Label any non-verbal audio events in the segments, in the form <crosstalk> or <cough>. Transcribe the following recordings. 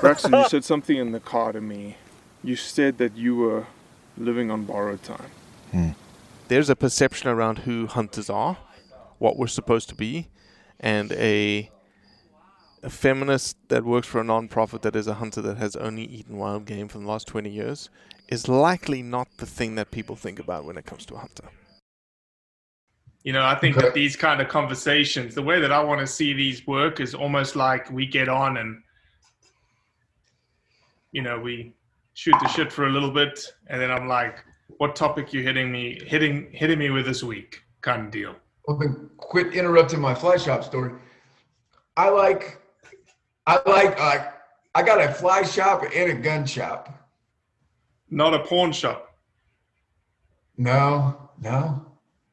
Braxton, you said something in the car to me. You said that you were living on borrowed time. Hmm. there's a perception around who hunters are, what we're supposed to be, and a a feminist that works for a non-profit that is a hunter that has only eaten wild game for the last 20 years is likely not the thing that people think about when it comes to a hunter. You know, I think that these kind of conversations, the way that I want to see these work is almost like we get on and, you know, we shoot the shit for a little bit, and then I'm like, "What topic you hitting me, hitting, hitting me with this week?" Kind of deal. Well, then quit interrupting my fly shop story. I like, I like, uh, I got a fly shop and a gun shop. Not a pawn shop. No, no.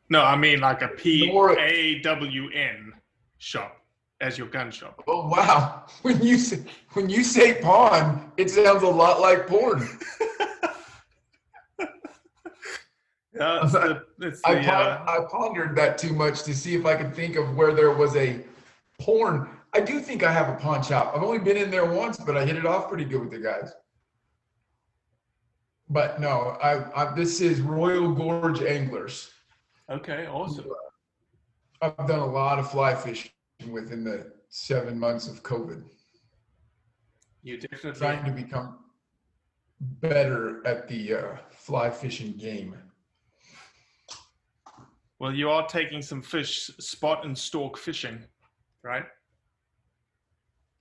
No, I mean like a P A W N shop as your gun shop. Oh wow! <laughs> When you say when you say pawn, it sounds a lot like porn. <laughs> Yeah, <laughs> it's the, it's I, the, pon- uh, I pondered that too much to see if I could think of where there was a porn. I do think I have a pawn shop. I've only been in there once, but I hit it off pretty good with the guys. But no, I, I this is Royal Gorge Anglers. okay, awesome. I've done a lot of fly fishing within the seven months of COVID, You definitely trying to become better at the uh, fly fishing game. Well, you are taking some fish spot and stalk fishing, right?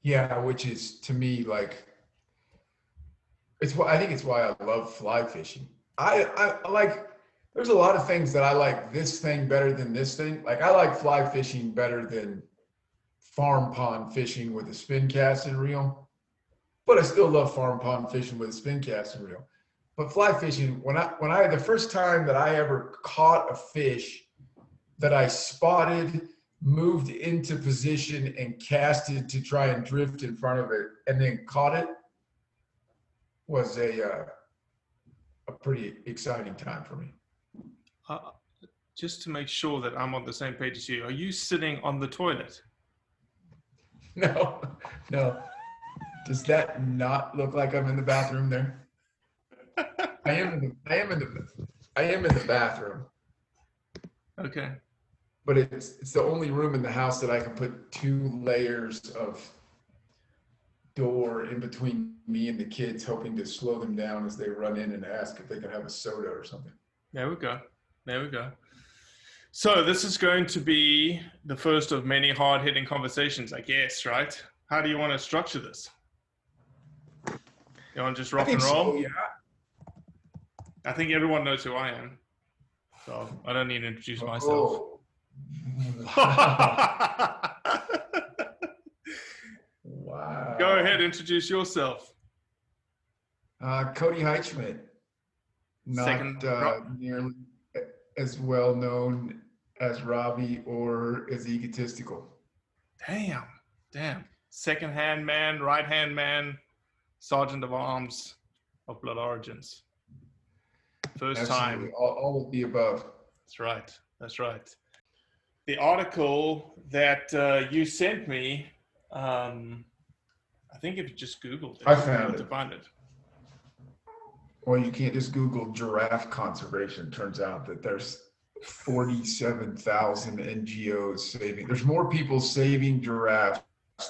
Yeah, which is to me like it's why I think it's why I love fly fishing. I, I I like there's a lot of things that I like this thing better than this thing. Like I like fly fishing better than farm pond fishing with a spin casting reel. But I still love farm pond fishing with a spin casting reel. But fly fishing, when I when I the first time that I ever caught a fish that I spotted, moved into position and casted to try and drift in front of it, and then caught it was a uh, a pretty exciting time for me. Uh, just to make sure that I'm on the same page as you, are you sitting on the toilet? <laughs> No, no. Does that not look like I'm in the bathroom there? I am in the I am in the I am in the bathroom, Okay. but it's it's the only room in the house that I can put two layers of door in between me and the kids, hoping to slow them down as they run in and ask if they can have a soda or something. There we go. There we go. So this is going to be the first of many hard-hitting conversations, I guess, right? How do you want to structure this? You want to just rock and roll? so, yeah. I think everyone knows who I am, so I don't need to introduce myself. <laughs> <laughs> Oh. wow. Go ahead, introduce yourself. Uh, Cody Heitschmidt, not Second uh, nearly as well known as Robbie or as egotistical. Damn, damn. Second hand man, right hand man, sergeant of arms of Blood Origins. First time. All, all of the above. That's right. That's right. The article that uh, you sent me, um, I think if you just Googled it, I found it. to find it. Well, you can't just Google giraffe conservation. Turns out that there's 47,000 NGOs saving. There's more people saving giraffes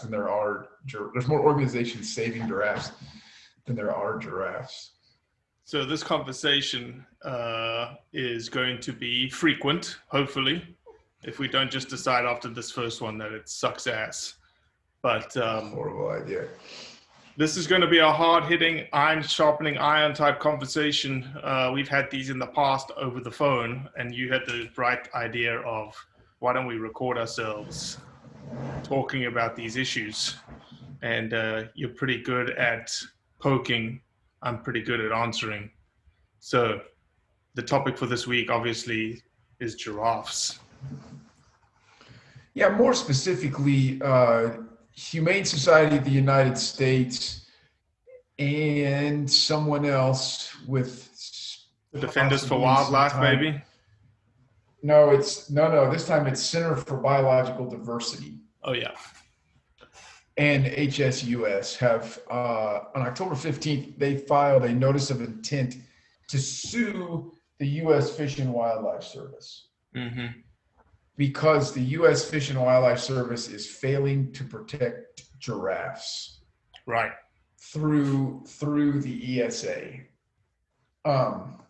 than there are. gir- There's more organizations saving giraffes than there are giraffes. So this conversation uh, is going to be frequent, hopefully, if we don't just decide after this first one that it sucks ass. But um, Horrible idea. This is going to be a hard-hitting, iron-sharpening iron type conversation. Uh, we've had these in the past over the phone, and you had the bright idea of why don't we record ourselves talking about these issues? And uh, you're pretty good at poking. I'm pretty good at answering. So, the topic for this week, obviously, is giraffes. Yeah, more specifically, uh, Humane Society of the United States and someone else with the Defenders for Wildlife, maybe. No, it's no, no. This time it's Center for Biological Diversity Oh yeah. and HSUS have uh, on October 15th they filed a notice of intent to sue the U.S. Fish and Wildlife Service hmm because the U.S. Fish and Wildlife Service is failing to protect giraffes. Right. through through the ESA. Um,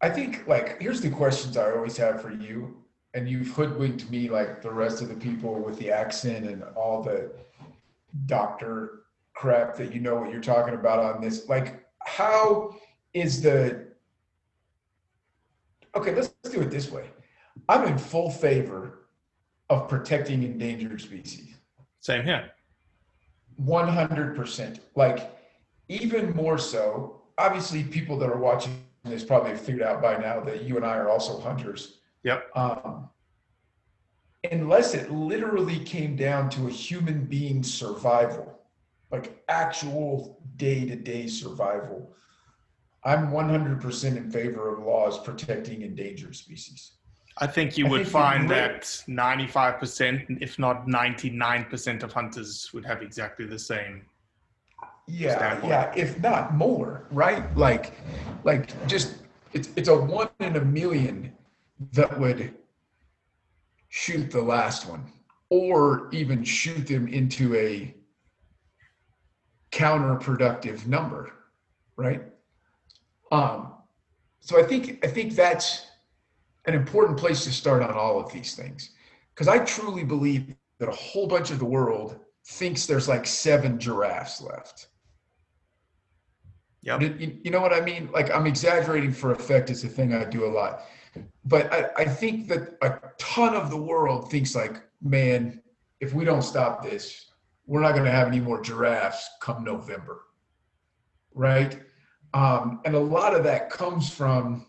I think like here's the questions I always have for you, and you've hoodwinked me like the rest of the people with the accent and all the doctor crap that you know what you're talking about on this. Like, how is the okay? Let's do it this way. I'm in full favor of protecting endangered species. Same here. 100%. Like, even more so, obviously, people that are watching this probably have figured out by now that you and I are also hunters. Yep. Um, unless it literally came down to a human being survival, like actual day to day survival, I'm 100% in favor of laws protecting endangered species. I think you I would think find great- that 95%, if not 99% of hunters would have exactly the same. Yeah, standpoint. yeah, if not more, right? Like, like just it's it's a one in a million that would shoot the last one, or even shoot them into a counterproductive number, right? Um, so I think I think that's an important place to start on all of these things, because I truly believe that a whole bunch of the world thinks there's like seven giraffes left. Yeah, You, you- know what I mean? Like I'm exaggerating for effect. It's a thing I do a lot. But I, I think that a ton of the world thinks like, man, if we don't stop this, we're not going to have any more giraffes come November. Right. Um, and a lot of that comes from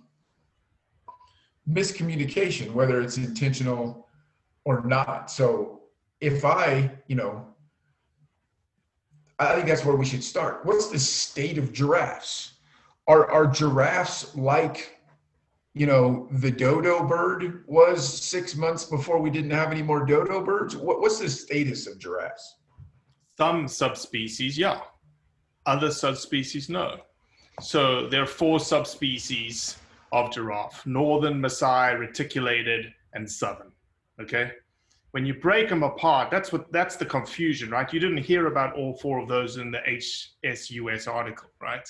miscommunication, whether it's intentional or not. So if I, you know, I think that's where we should start. What's the state of giraffes? Are are giraffes like, you know, the dodo bird was six months before we didn't have any more dodo birds? What, what's the status of giraffes? Some subspecies, yeah. Other subspecies, no. So there are four subspecies of giraffe northern, Maasai, reticulated, and southern. Okay? When you break them apart, that's what that's the confusion, right? You didn't hear about all four of those in the HSUS article, right?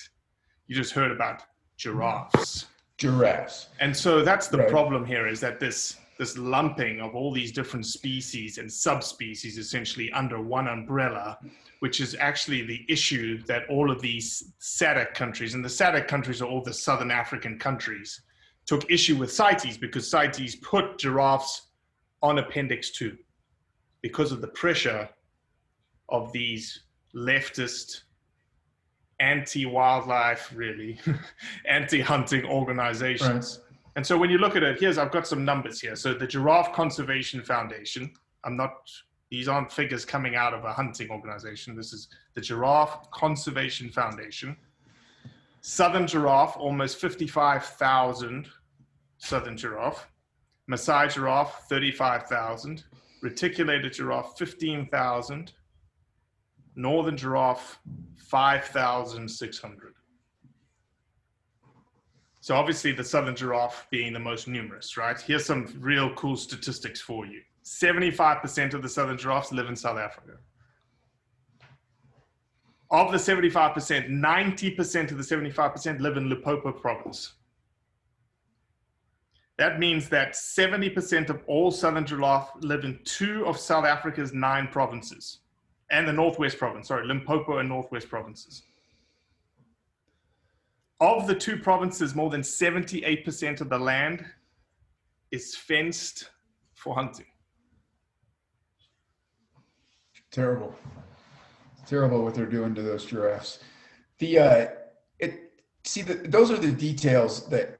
You just heard about giraffes. Giraffes. And so that's the Right. problem here is that this this lumping of all these different species and subspecies essentially under one umbrella, which is actually the issue that all of these SADC countries, and the SADC countries are all the Southern African countries, took issue with CITES because CITES put giraffes on Appendix 2 because of the pressure of these leftist anti-wildlife, really, <laughs> anti-hunting organizations. And so when you look at it, here's I've got some numbers here. So the Giraffe Conservation Foundation. I'm not; these aren't figures coming out of a hunting organization. This is the Giraffe Conservation Foundation. Southern giraffe, almost 55,000 southern giraffe. Maasai giraffe, 35,000. Reticulated giraffe, 15,000. Northern giraffe, 5,600. So obviously the southern giraffe being the most numerous, right? Here's some real cool statistics for you. 75% of the southern giraffes live in South Africa. Of the 75%, 90% of the 75% live in Limpopo province. That means that 70% of all southern giraffe live in two of South Africa's nine provinces and the Northwest province, sorry, Limpopo and Northwest provinces. Of the two provinces, more than 78% of the land is fenced for hunting. Terrible. Terrible what they're doing to those giraffes. The uh it see the, those are the details that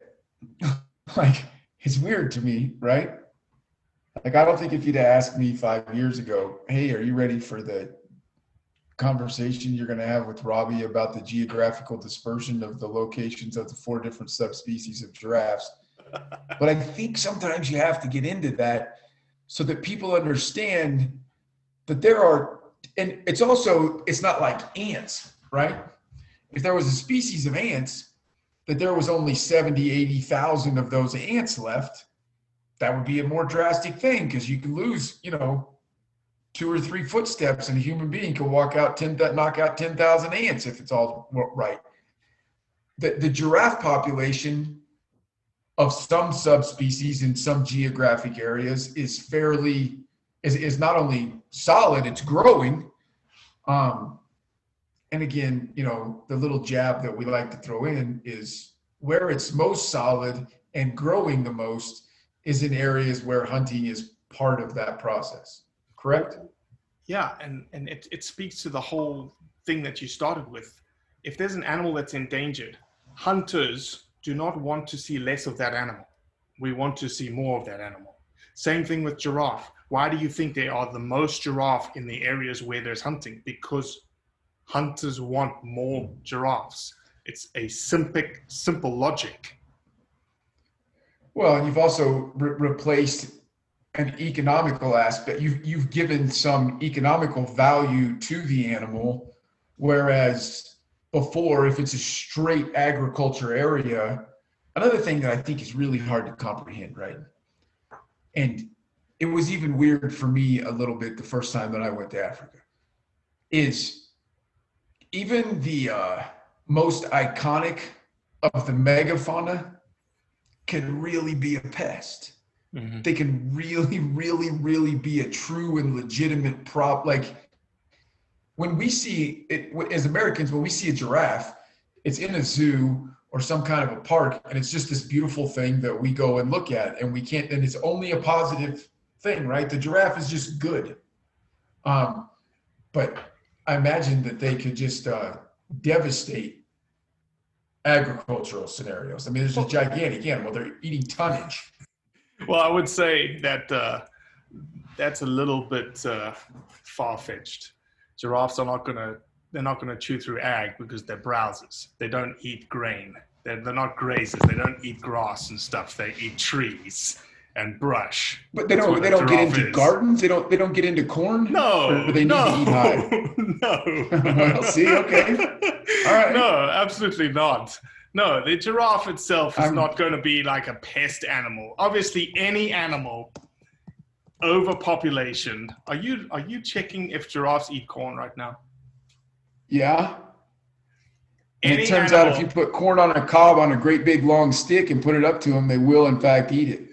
<laughs> like it's weird to me, right? Like I don't think if you'd asked me five years ago, hey, are you ready for the conversation you're going to have with Robbie about the geographical dispersion of the locations of the four different subspecies of giraffes? <laughs> but I think sometimes you have to get into that so that people understand that there are, and it's also, it's not like ants, right? If there was a species of ants, that there was only 70, 80,000 of those ants left, that would be a more drastic thing because you can lose, you know, two or three footsteps and a human being can walk out 10, knock out 10,000 ants if it's all right. The, the giraffe population of some subspecies in some geographic areas is fairly is, is not only solid it's growing um, and again you know the little jab that we like to throw in is where it's most solid and growing the most is in areas where hunting is part of that process correct yeah and and it, it speaks to the whole thing that you started with if there's an animal that's endangered hunters do not want to see less of that animal. We want to see more of that animal. Same thing with giraffe. Why do you think they are the most giraffe in the areas where there's hunting? Because hunters want more giraffes. It's a simple, simple logic. Well, and you've also re- replaced an economical aspect. You've you've given some economical value to the animal, whereas before if it's a straight agriculture area another thing that i think is really hard to comprehend right and it was even weird for me a little bit the first time that i went to africa is even the uh, most iconic of the megafauna can really be a pest mm-hmm. they can really really really be a true and legitimate prop like when we see it as Americans, when we see a giraffe, it's in a zoo or some kind of a park, and it's just this beautiful thing that we go and look at, and we can't. And it's only a positive thing, right? The giraffe is just good. Um, but I imagine that they could just uh, devastate agricultural scenarios. I mean, there's a gigantic animal; they're eating tonnage. Well, I would say that uh, that's a little bit uh, far fetched giraffes are not going to they're not going to chew through ag because they're browsers. They don't eat grain. They're, they're not grazers. They don't eat grass and stuff. They eat trees and brush. But they don't. They don't get into is. gardens. They don't. They don't get into corn. No. Or they no, need to eat high. <laughs> No. <laughs> well, see, okay. <laughs> All right. No, absolutely not. No, the giraffe itself is I'm, not going to be like a pest animal. Obviously, any animal overpopulation. Are you are you checking if giraffes eat corn right now? Yeah. And it turns animal, out if you put corn on a cob on a great big long stick and put it up to them, they will in fact eat it.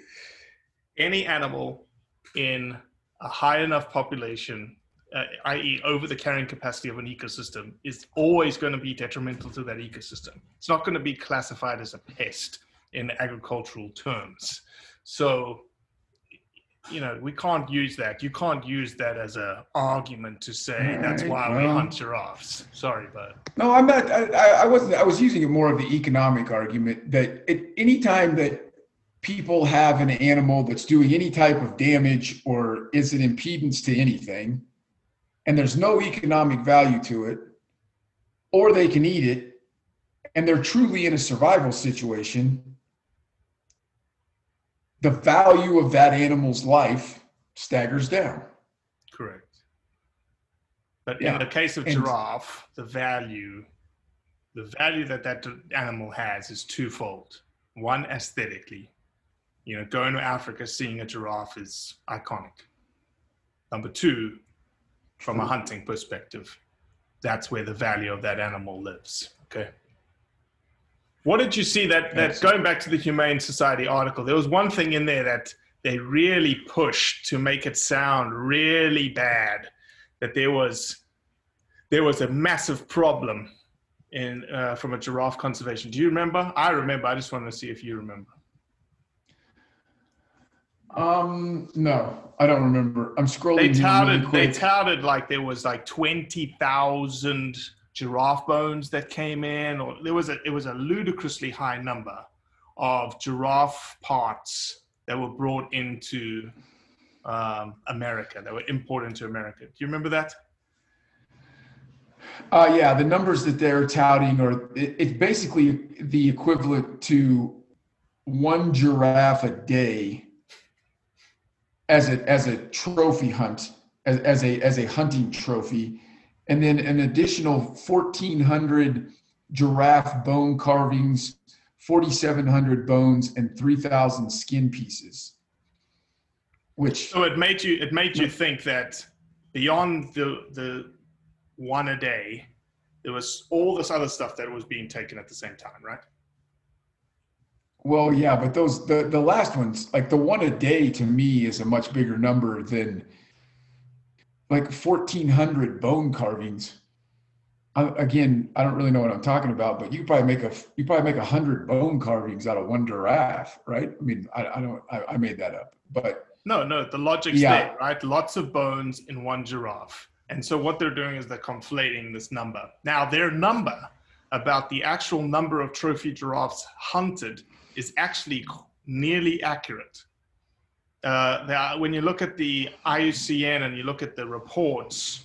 Any animal in a high enough population, uh, i.e., over the carrying capacity of an ecosystem, is always going to be detrimental to that ecosystem. It's not going to be classified as a pest in agricultural terms. So you know, we can't use that. You can't use that as a argument to say right, that's why well, we hunt giraffes. Sorry, but no, I'm not. I, I wasn't. I was using it more of the economic argument that it, anytime that people have an animal that's doing any type of damage or is an impedance to anything, and there's no economic value to it, or they can eat it, and they're truly in a survival situation the value of that animal's life staggers down. Correct. But yeah. in the case of and, giraffe, the value, the value that that animal has is twofold. One, aesthetically. You know, going to Africa, seeing a giraffe is iconic. Number two, from a hunting perspective, that's where the value of that animal lives. Okay. What did you see that that going back to the Humane Society article? There was one thing in there that they really pushed to make it sound really bad. That there was there was a massive problem in uh, from a giraffe conservation. Do you remember? I remember. I just wanted to see if you remember. Um, no, I don't remember. I'm scrolling. They touted really they touted like there was like twenty thousand giraffe bones that came in, or there was a it was a ludicrously high number of giraffe parts that were brought into um, America, that were imported into America. Do you remember that? Uh, yeah, the numbers that they're touting are it, it's basically the equivalent to one giraffe a day as a as a trophy hunt, as, as a as a hunting trophy, and then an additional fourteen hundred giraffe bone carvings, forty seven hundred bones, and three thousand skin pieces. Which So it made you it made you think that beyond the the one a day, there was all this other stuff that was being taken at the same time, right? Well, yeah, but those the the last ones, like the one a day, to me is a much bigger number than like fourteen hundred bone carvings. I, again, I don't really know what I'm talking about, but you probably make a you probably make a hundred bone carvings out of one giraffe, right? I mean, I, I don't, I, I made that up, but No, no, the logic's Yeah. there, right? Lots of bones in one giraffe. And so what they're doing is they're conflating this number. Now, their number about the actual number of trophy giraffes hunted is actually nearly accurate. Uh, are- when you look at the IUCN and you look at the reports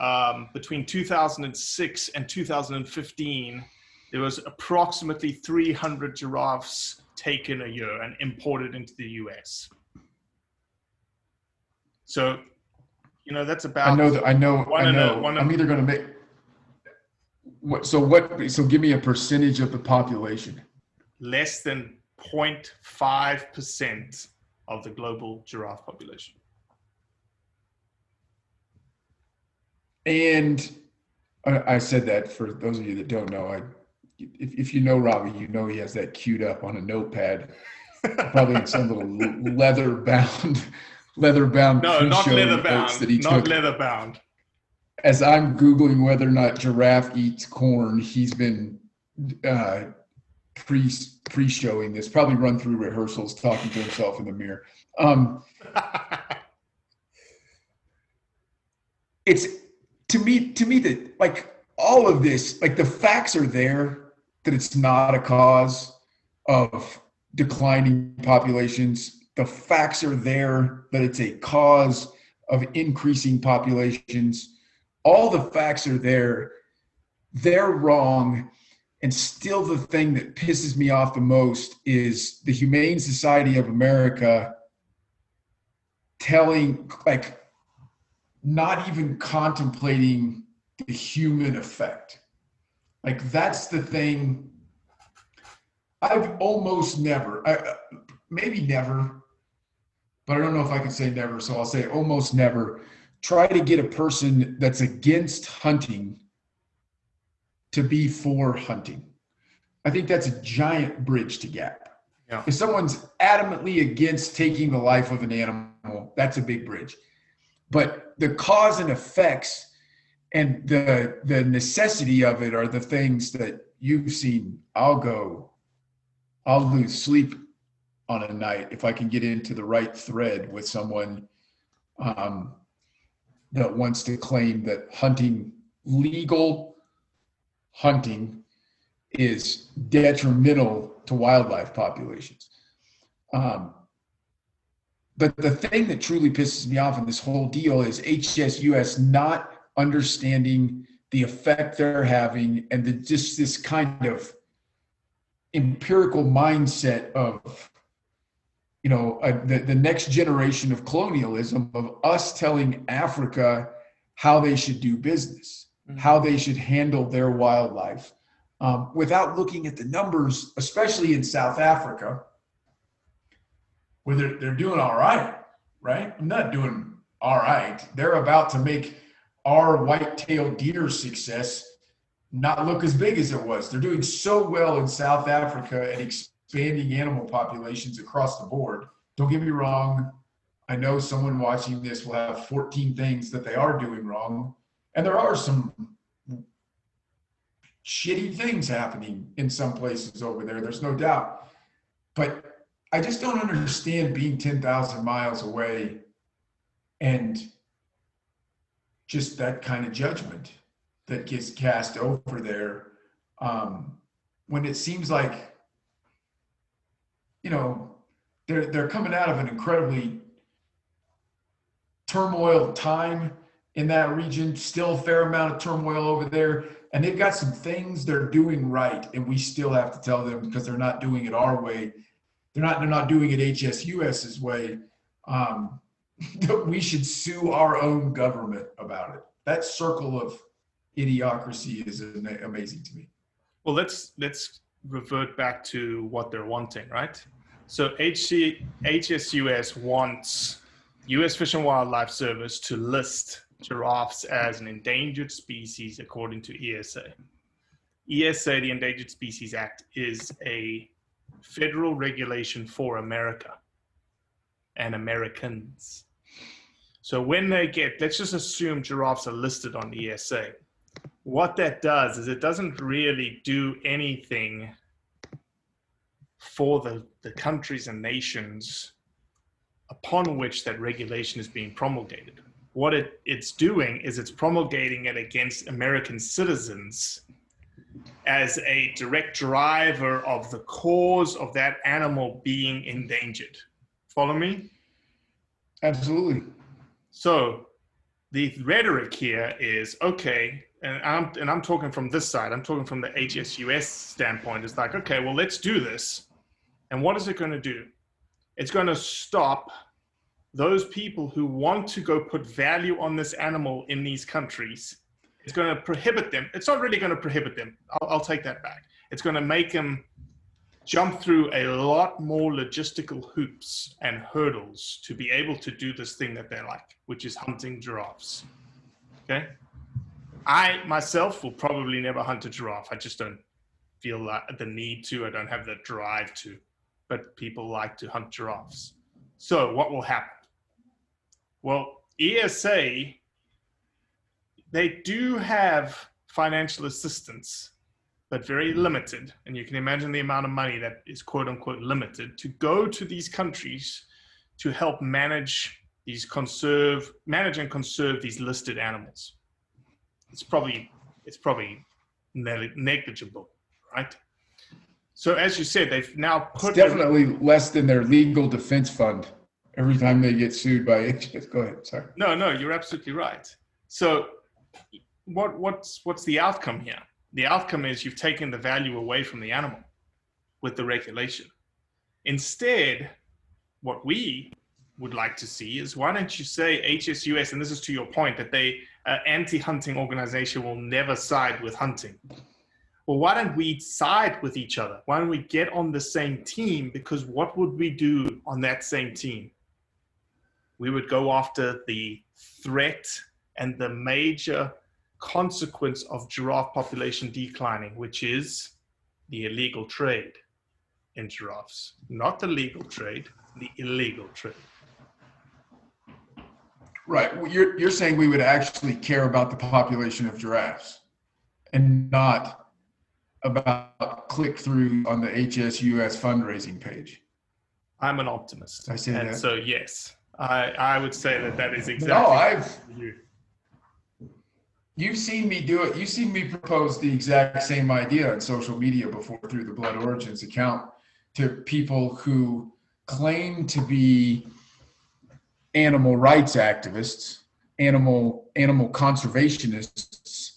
um, between 2006 and 2015, there was approximately 300 giraffes taken a year and imported into the US. So, you know, that's about. I know that I know one I a- know. I'm either going to make what. So what? So give me a percentage of the population. Less than 0.5% of the global giraffe population. And I, I said that for those of you that don't know, I if, if you know Robbie, you know he has that queued up on a notepad, probably in some little leather bound, leather bound. No, not leather bound. that he Not took. leather bound. As I'm googling whether or not giraffe eats corn, he's been uh, pre pre showing this, probably run through rehearsals, talking to himself in the mirror. Um, <laughs> it's to me to me that like all of this like the facts are there that it's not a cause of declining populations. The facts are there that it's a cause of increasing populations. All the facts are there. They're wrong and still the thing that pisses me off the most is the humane society of america telling like not even contemplating the human effect. Like that's the thing. I've almost never, I, uh, maybe never, but I don't know if I can say never, so I'll say almost never. Try to get a person that's against hunting to be for hunting. I think that's a giant bridge to gap. Yeah. If someone's adamantly against taking the life of an animal, that's a big bridge but the cause and effects and the the necessity of it are the things that you've seen i'll go i'll lose sleep on a night if i can get into the right thread with someone um, that wants to claim that hunting legal hunting is detrimental to wildlife populations. Um, but the thing that truly pisses me off in this whole deal is HSUS not understanding the effect they're having and the, just this kind of empirical mindset of you know uh, the, the next generation of colonialism of us telling africa how they should do business how they should handle their wildlife um, without looking at the numbers especially in south africa where they're, they're doing all right, right? I'm not doing all right. They're about to make our white-tailed deer success not look as big as it was. They're doing so well in South Africa and expanding animal populations across the board. Don't get me wrong. I know someone watching this will have 14 things that they are doing wrong. And there are some shitty things happening in some places over there. There's no doubt. But I just don't understand being 10,000 miles away and just that kind of judgment that gets cast over there um, when it seems like, you know, they're, they're coming out of an incredibly turmoil time in that region, still a fair amount of turmoil over there. And they've got some things they're doing right, and we still have to tell them because they're not doing it our way. They're not. They're not doing it HSUS's way. Um, <laughs> we should sue our own government about it. That circle of idiocracy is amazing to me. Well, let's let's revert back to what they're wanting, right? So HC, HSUS wants U.S. Fish and Wildlife Service to list giraffes as an endangered species according to ESA. ESA, the Endangered Species Act, is a federal regulation for America and Americans. So when they get, let's just assume giraffes are listed on ESA. What that does is it doesn't really do anything for the, the countries and nations upon which that regulation is being promulgated what it, it's doing is it's promulgating it against American citizens as a direct driver of the cause of that animal being endangered. Follow me? Absolutely. So the rhetoric here is okay, and I'm and I'm talking from this side. I'm talking from the HSUS standpoint. It's like, okay, well, let's do this. And what is it going to do? It's going to stop those people who want to go put value on this animal in these countries, it's going to prohibit them. It's not really going to prohibit them. I'll, I'll take that back. It's going to make them jump through a lot more logistical hoops and hurdles to be able to do this thing that they like, which is hunting giraffes. Okay. I myself will probably never hunt a giraffe. I just don't feel like the need to. I don't have the drive to. But people like to hunt giraffes. So what will happen? Well, ESA, they do have financial assistance, but very hmm. limited. And you can imagine the amount of money that is quote unquote limited to go to these countries to help manage these conserve, manage and conserve these listed animals. It's probably, it's probably negligible, right? So as you said, they've now put it's definitely less than their legal defense fund every time they get sued by <laughs> HS. Go ahead. Sorry. No, no, you're absolutely right. So, what what's what's the outcome here? The outcome is you've taken the value away from the animal with the regulation. Instead, what we would like to see is why don't you say HSUS, and this is to your point that they uh, anti-hunting organization will never side with hunting. Well, why don't we side with each other? Why don't we get on the same team? Because what would we do on that same team? We would go after the threat and the major consequence of giraffe population declining, which is the illegal trade in giraffes. Not the legal trade, the illegal trade. Right. Well, you're, you're saying we would actually care about the population of giraffes and not about click through on the HSUS fundraising page. I'm an optimist. I say and that. so, yes, I, I would say that that is exactly. No, I've. You. You've seen me do it. You've seen me propose the exact same idea on social media before through the Blood Origins account to people who claim to be animal rights activists, animal animal conservationists,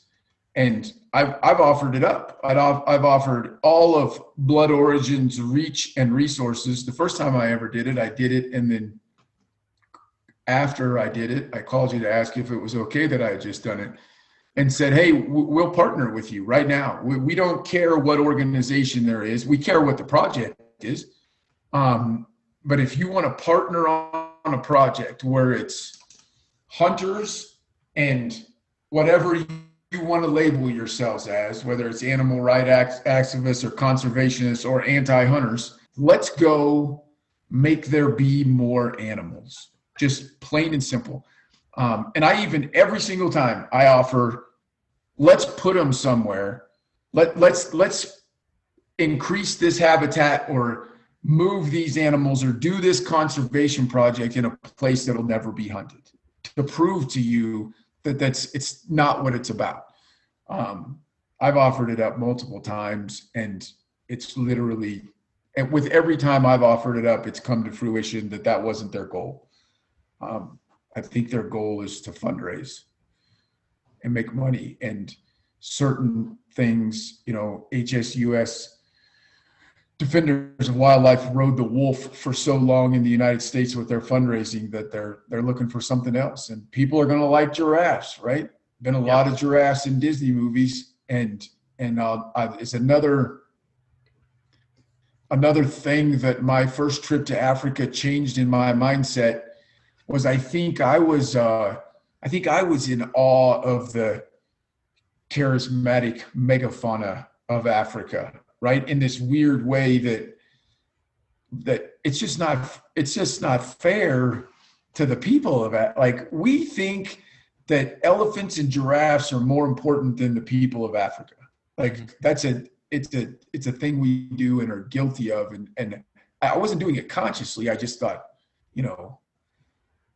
and I've I've offered it up. I've I've offered all of Blood Origins reach and resources. The first time I ever did it, I did it, and then after I did it, I called you to ask if it was okay that I had just done it and said, Hey, we'll partner with you right now. We, don't care what organization there is, we care what the project is. Um, but if you want to partner on a project where it's hunters and whatever you want to label yourselves as, whether it's animal rights activists or conservationists or anti-hunters, let's go make there be more animals. Just plain and simple. Um, and I even every single time I offer, let's put them somewhere. Let let's let's increase this habitat or move these animals or do this conservation project in a place that'll never be hunted to prove to you that that's it's not what it's about. Um, I've offered it up multiple times, and it's literally, and with every time I've offered it up, it's come to fruition that that wasn't their goal. Um, I think their goal is to fundraise and make money, and certain things, you know, HSUS defenders of wildlife rode the wolf for so long in the United States with their fundraising that they're they're looking for something else. And people are going to like giraffes, right? Been a yep. lot of giraffes in Disney movies, and and uh, I, it's another another thing that my first trip to Africa changed in my mindset was I think I was uh, I think I was in awe of the charismatic megafauna of Africa right? In this weird way that that it's just not it's just not fair to the people of it like we think that elephants and giraffes are more important than the people of africa. Like mm-hmm. that's a it's a it's a thing we do and are guilty of and and i wasn't doing it consciously. I just thought you know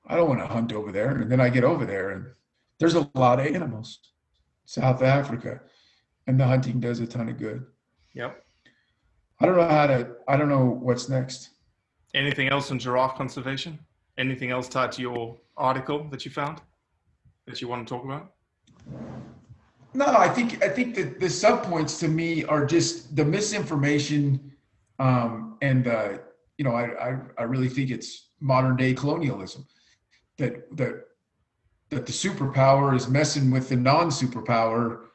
i don't want to hunt over there and then i get over there and there's a lot of animals south africa and the hunting does a ton of good Yep. I don't know how to. I don't know what's next. Anything else on giraffe conservation? Anything else tied to your article that you found that you want to talk about? No, I think I think that the subpoints to me are just the misinformation, um, and uh, you know, I, I I really think it's modern day colonialism that that that the superpower is messing with the non superpower.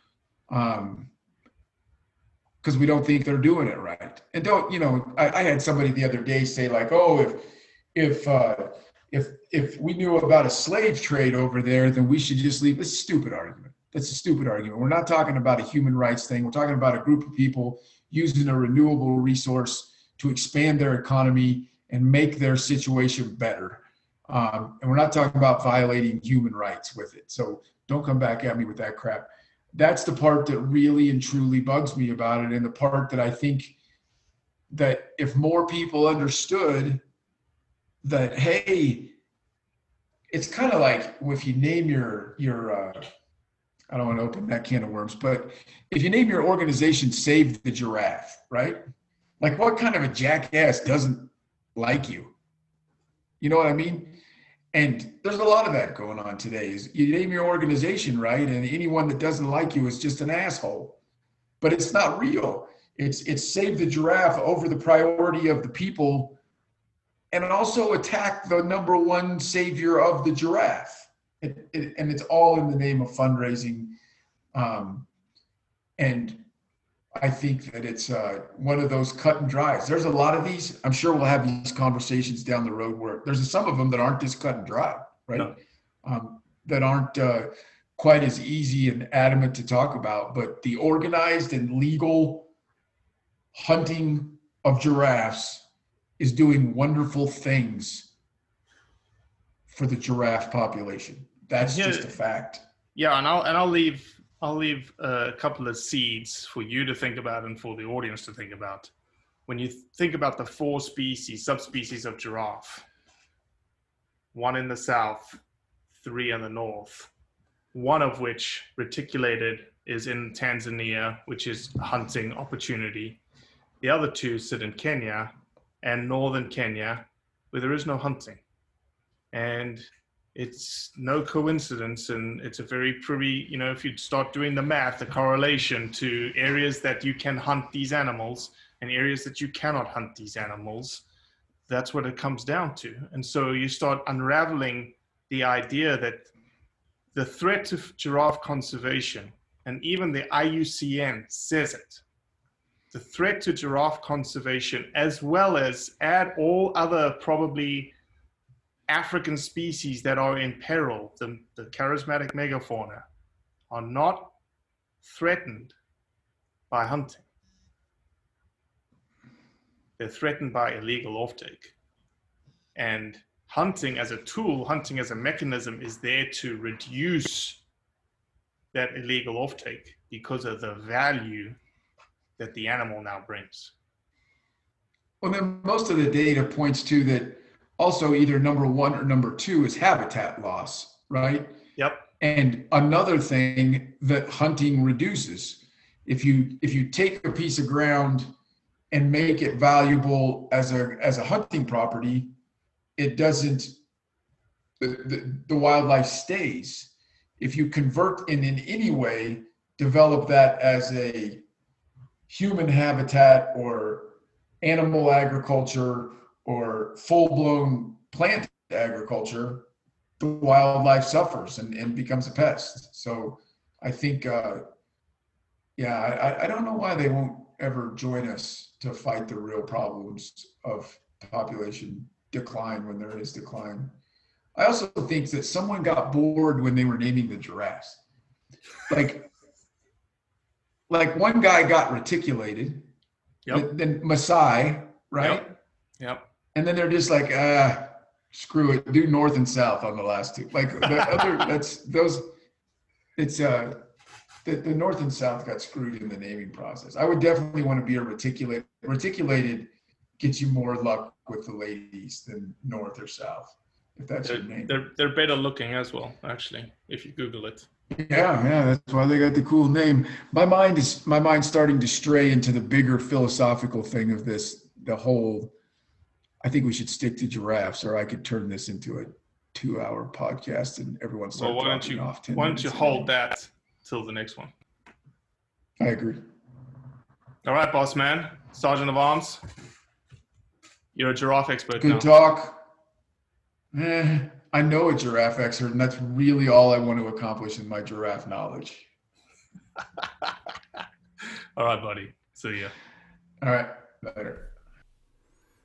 Um, because we don't think they're doing it right. And don't, you know, I, I had somebody the other day say like, oh, if if uh, if if we knew about a slave trade over there, then we should just leave. It's a stupid argument. That's a stupid argument. We're not talking about a human rights thing. We're talking about a group of people using a renewable resource to expand their economy and make their situation better. Um, and we're not talking about violating human rights with it. So don't come back at me with that crap. That's the part that really and truly bugs me about it and the part that i think that if more people understood that hey it's kind of like if you name your your uh, i don't want to open that can of worms but if you name your organization save the giraffe right? Like what kind of a jackass doesn't like you? You know what i mean and there's a lot of that going on today. Is you name your organization right, and anyone that doesn't like you is just an asshole. But it's not real. It's it's save the giraffe over the priority of the people, and also attack the number one savior of the giraffe. It, it, and it's all in the name of fundraising. Um, and I think that it's uh, one of those cut and dries. There's a lot of these. I'm sure we'll have these conversations down the road where there's some of them that aren't just cut and dry, right? No. Um, that aren't uh, quite as easy and adamant to talk about. But the organized and legal hunting of giraffes is doing wonderful things for the giraffe population. That's yeah, just a fact. Yeah, and I'll and I'll leave I'll leave a couple of seeds for you to think about and for the audience to think about. When you think about the four species, subspecies of giraffe, one in the south, three in the north, one of which reticulated is in Tanzania, which is hunting opportunity. The other two sit in Kenya and northern Kenya, where there is no hunting. And it's no coincidence and it's a very pretty you know if you start doing the math the correlation to areas that you can hunt these animals and areas that you cannot hunt these animals that's what it comes down to. And so you start unraveling the idea that the threat to giraffe conservation and even the IUCN says it the threat to giraffe conservation as well as add all other probably African species that are in peril, the, the charismatic megafauna, are not threatened by hunting. They're threatened by illegal offtake. And hunting as a tool, hunting as a mechanism is there to reduce that illegal offtake because of the value that the animal now brings. Well, then most of the data points to that also either number one or number two is habitat loss, right? Yep. And another thing that hunting reduces, if you if you take a piece of ground and make it valuable as a as a hunting property, it doesn't the, the, the wildlife stays. If you convert and in any way develop that as a human habitat or animal agriculture or full-blown plant agriculture, the wildlife suffers and, and becomes a pest. So I think, uh, yeah, I, I don't know why they won't ever join us to fight the real problems of population decline when there is decline. I also think that someone got bored when they were naming the giraffes. Like, like one guy got reticulated, Yep. then Maasai, right? Yep. Yep. And then they're just like, ah, screw it, do north and south on the last two. Like the other, <laughs> that's those. It's uh, the, the north and south got screwed in the naming process. I would definitely want to be a reticulated. Reticulated gets you more luck with the ladies than north or south, if that's They're, your name. they're, they're better looking as well, actually, if you Google it. Yeah, yeah, that's why they got the cool name. My mind is my mind's starting to stray into the bigger philosophical thing of this. The whole, I think we should stick to giraffes, or I could turn this into a two-hour podcast and everyone start Well, why don't you off. why don't you hold that till the next one? I agree. All right, boss man, sergeant of arms. You're a giraffe expert Good now. talk. Eh, I know a giraffe expert, and that's really all I want to accomplish in my giraffe knowledge. <laughs> All right, buddy. See ya. All right, later.